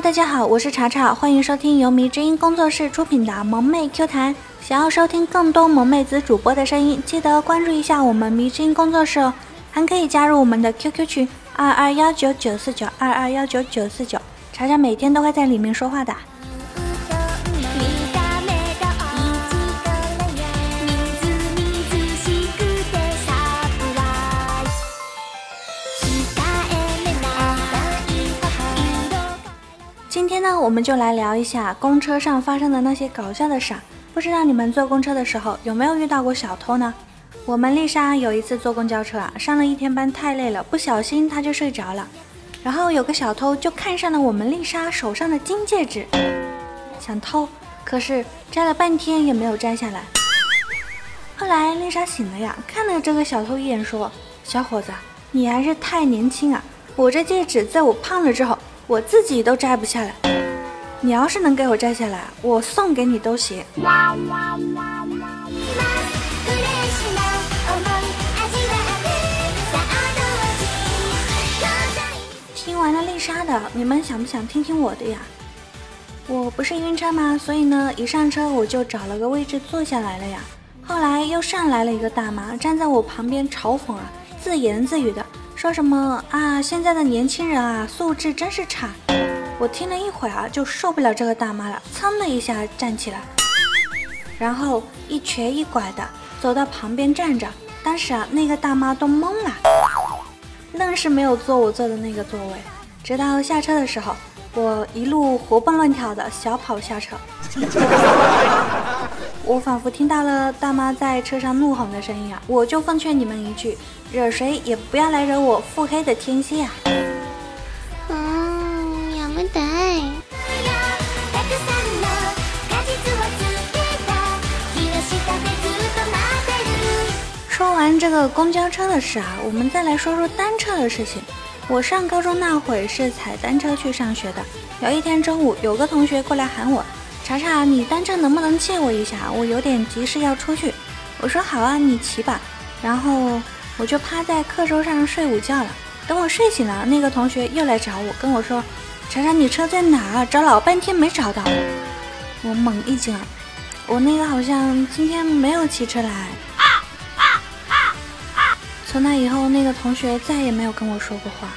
大家好，我是查查，欢迎收听由迷之音工作室出品的萌妹 Q 弹。想要收听更多萌妹子主播的声音，记得关注一下我们迷之音工作室哦，还可以加入我们的 QQ 群二二幺九九四九二二幺九九四九，查查每天都会在里面说话的。呢，我们就来聊一下公车上发生的那些搞笑的事。不知道你们坐公车的时候有没有遇到过小偷呢？我们丽莎有一次坐公交车啊，上了一天班太累了，不小心她就睡着了。然后有个小偷就看上了我们丽莎手上的金戒指，想偷，可是摘了半天也没有摘下来。后来丽莎醒了呀，看了这个小偷一眼，说：“小伙子，你还是太年轻啊！我这戒指在我胖了之后。”我自己都摘不下来，你要是能给我摘下来，我送给你都行。听完了丽莎的，你们想不想听听我的呀？我不是晕车吗？所以呢，一上车我就找了个位置坐下来了呀。后来又上来了一个大妈，站在我旁边嘲讽啊，自言自语的。说什么啊？现在的年轻人啊，素质真是差。我听了一会儿啊，就受不了这个大妈了，噌的一下站起来，然后一瘸一拐的走到旁边站着。当时啊，那个大妈都懵了，愣是没有坐我坐的那个座位。直到下车的时候，我一路活蹦乱跳的小跑下车。我仿佛听到了大妈在车上怒吼的声音啊！我就奉劝你们一句：惹谁也不要来惹我腹黑的天蝎啊！说完这个公交车的事啊，我们再来说说单车的事情。我上高中那会是踩单车去上学的。有一天中午，有个同学过来喊我。查查，你单车能不能借我一下？我有点急事要出去。我说好啊，你骑吧。然后我就趴在课桌上睡午觉了。等我睡醒了，那个同学又来找我，跟我说：“查查，你车在哪？找老半天没找到。”我猛一惊，我那个好像今天没有骑车来。从那以后，那个同学再也没有跟我说过话。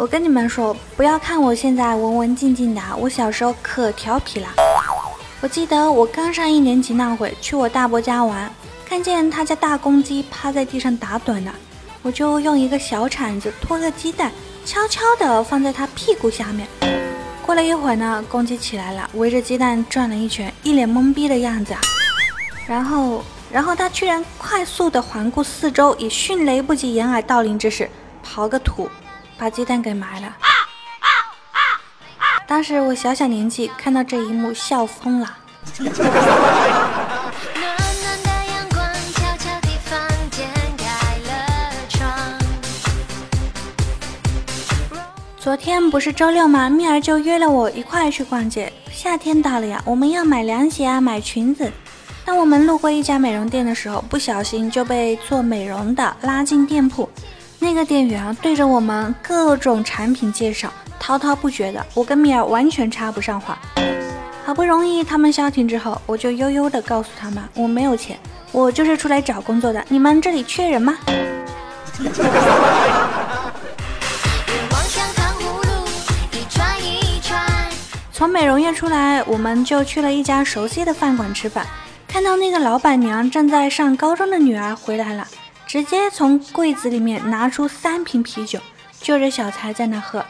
我跟你们说，不要看我现在文文静静的，我小时候可调皮了。我记得我刚上一年级那会，去我大伯家玩，看见他家大公鸡趴在地上打盹呢，我就用一个小铲子托个鸡蛋，悄悄地放在他屁股下面。过了一会儿呢，公鸡起来了，围着鸡蛋转了一圈，一脸懵逼的样子。然后，然后他居然快速地环顾四周，以迅雷不及掩耳盗铃之势刨个土。把鸡蛋给埋了。当时我小小年纪，看到这一幕笑疯了。昨天不是周六吗？蜜儿就约了我一块去逛街。夏天到了呀，我们要买凉鞋啊，买裙子。当我们路过一家美容店的时候，不小心就被做美容的拉进店铺。那个店员啊，对着我们各种产品介绍，滔滔不绝的，我跟米儿完全插不上话。好不容易他们消停之后，我就悠悠的告诉他们，我没有钱，我就是出来找工作的。你们这里缺人吗？从美容院出来，我们就去了一家熟悉的饭馆吃饭，看到那个老板娘正在上高中的女儿回来了。直接从柜子里面拿出三瓶啤酒，就着小菜在那喝。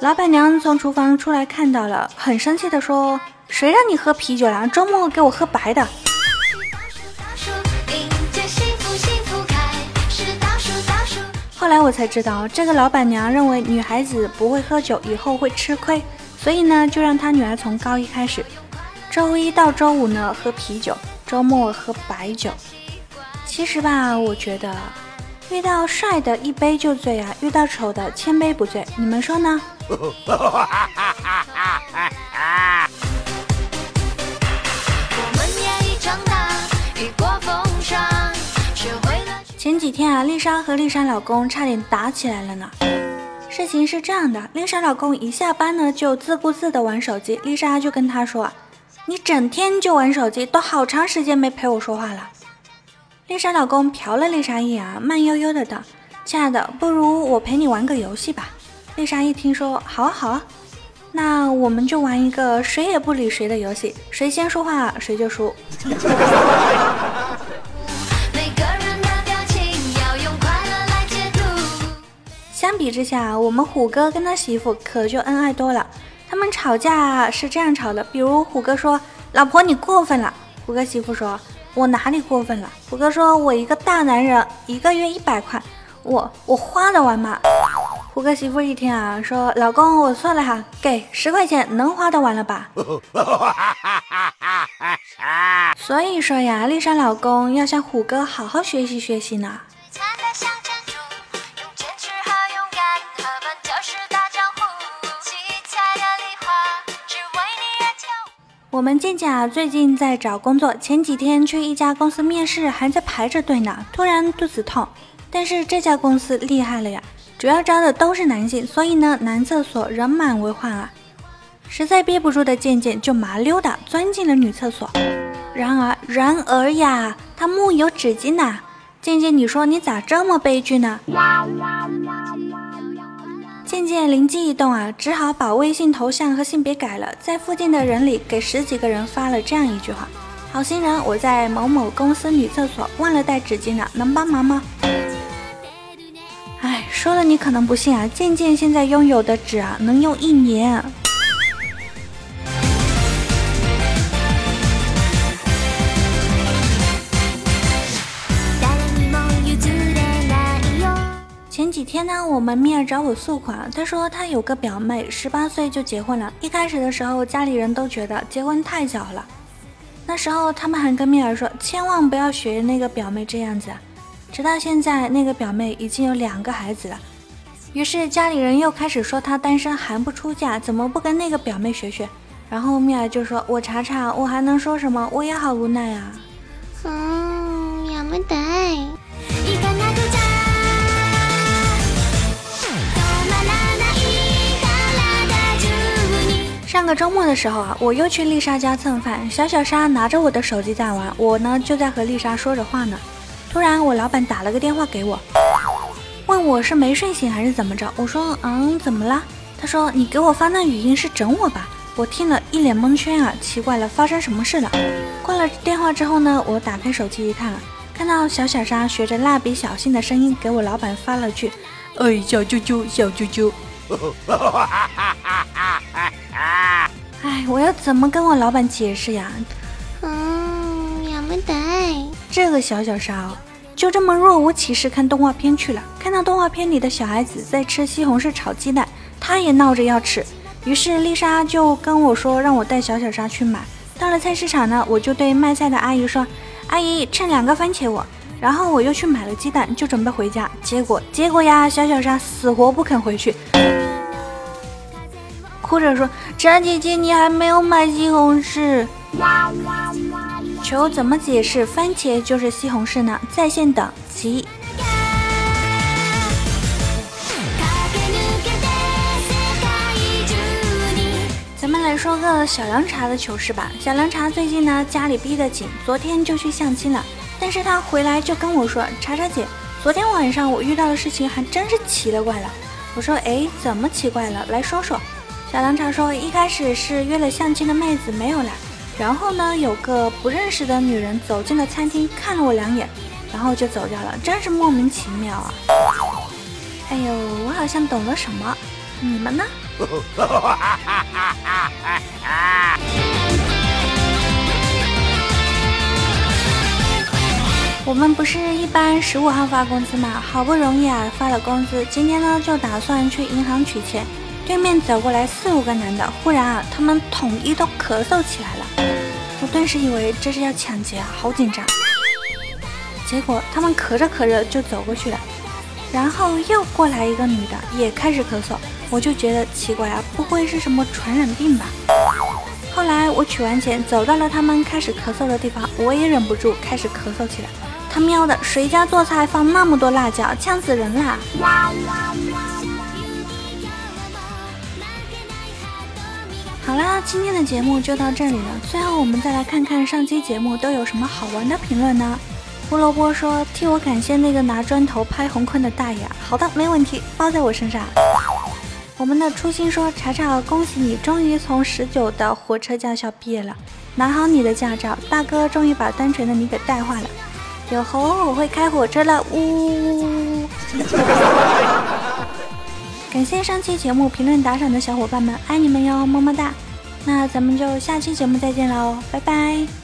老板娘从厨房出来看到了，很生气的说：“谁让你喝啤酒了？周末给我喝白的。”后来我才知道，这个老板娘认为女孩子不会喝酒，以后会吃亏，所以呢，就让她女儿从高一开始，周一到周五呢喝啤酒，周末喝白酒。其实吧，我觉得遇到帅的一杯就醉啊，遇到丑的千杯不醉，你们说呢？前几天啊，丽莎和丽莎老公差点打起来了呢。事情是这样的，丽莎老公一下班呢就自顾自的玩手机，丽莎就跟他说：“你整天就玩手机，都好长时间没陪我说话了。”丽莎老公瞟了丽莎一眼，慢悠悠的道：“亲爱的，不如我陪你玩个游戏吧。”丽莎一听说，好啊好啊，那我们就玩一个谁也不理谁的游戏，谁先说话谁就输。相比之下，我们虎哥跟他媳妇可就恩爱多了。他们吵架是这样吵的，比如虎哥说：“老婆你过分了。”虎哥媳妇说：“我哪里过分了？”虎哥说：“我一个大男人，一个月一百块，我我花得完吗？”虎哥媳妇一听啊，说：“老公我错了哈，给十块钱能花得完了吧？” 所以说呀，丽莎老公要向虎哥好好学习学习呢。我们静静啊，最近在找工作。前几天去一家公司面试，还在排着队呢。突然肚子痛，但是这家公司厉害了呀，主要招的都是男性，所以呢，男厕所人满为患啊。实在憋不住的健健就麻溜的钻进了女厕所。然而，然而呀，他木有纸巾呐。健健，你说你咋这么悲剧呢？渐渐灵机一动啊，只好把微信头像和性别改了，在附近的人里给十几个人发了这样一句话：“好心人，我在某某公司女厕所忘了带纸巾了，能帮忙吗？”哎，说了你可能不信啊，渐渐现在拥有的纸啊，能用一年。几天呢？我们蜜儿找我诉苦，她说她有个表妹，十八岁就结婚了。一开始的时候，家里人都觉得结婚太早了。那时候他们还跟蜜儿说，千万不要学那个表妹这样子。直到现在，那个表妹已经有两个孩子了。于是家里人又开始说她单身还不出嫁，怎么不跟那个表妹学学？然后蜜儿就说：“我查查，我还能说什么？我也好无奈啊。”嗯，也没得。上个周末的时候啊，我又去丽莎家蹭饭，小小莎拿着我的手机在玩，我呢就在和丽莎说着话呢。突然，我老板打了个电话给我，问我是没睡醒还是怎么着。我说，嗯，怎么了？他说，你给我发那语音是整我吧？我听了一脸蒙圈啊，奇怪了，发生什么事了？挂了电话之后呢，我打开手机一看，看到小小莎学着蜡笔小新的声音给我老板发了句，哎，小啾啾，小啾啾。哎，我要怎么跟我老板解释呀？嗯，也没得。这个小小沙就这么若无其事看动画片去了。看到动画片里的小孩子在吃西红柿炒鸡蛋，他也闹着要吃。于是丽莎就跟我说，让我带小小沙去买。到了菜市场呢，我就对卖菜的阿姨说：“阿姨，称两个番茄我。”然后我又去买了鸡蛋，就准备回家。结果，结果呀，小小沙死活不肯回去。哭着说：“张姐姐，你还没有买西红柿。”求怎么解释番茄就是西红柿呢？在线等，急。咱们来说个小凉茶的糗事吧。小凉茶最近呢家里逼得紧，昨天就去相亲了，但是他回来就跟我说：“茶茶姐，昨天晚上我遇到的事情还真是奇了怪了。”我说：“哎，怎么奇怪了？来说说。”小凉茶说：“一开始是约了相亲的妹子没有来，然后呢，有个不认识的女人走进了餐厅，看了我两眼，然后就走掉了，真是莫名其妙啊！”哎呦，我好像懂了什么，你们呢？我们不是一般十五号发工资吗？好不容易啊发了工资，今天呢就打算去银行取钱。对面走过来四五个男的，忽然啊，他们统一都咳嗽起来了。我顿时以为这是要抢劫啊，好紧张。结果他们咳着咳着就走过去了，然后又过来一个女的，也开始咳嗽。我就觉得奇怪啊，不会是什么传染病吧？后来我取完钱，走到了他们开始咳嗽的地方，我也忍不住开始咳嗽起来。他喵的，谁家做菜放那么多辣椒，呛死人啦！好啦，今天的节目就到这里了。最后，我们再来看看上期节目都有什么好玩的评论呢？胡萝卜说：“替我感谢那个拿砖头拍红坤的大爷。”好的，没问题，包在我身上。我们的初心说：“查查，恭喜你，终于从十九的火车驾校毕业了，拿好你的驾照，大哥终于把单纯的你给带坏了。”有猴，我会开火车了，呜！感谢上期节目评论打赏的小伙伴们，爱你们哟，么么哒！那咱们就下期节目再见喽，拜拜。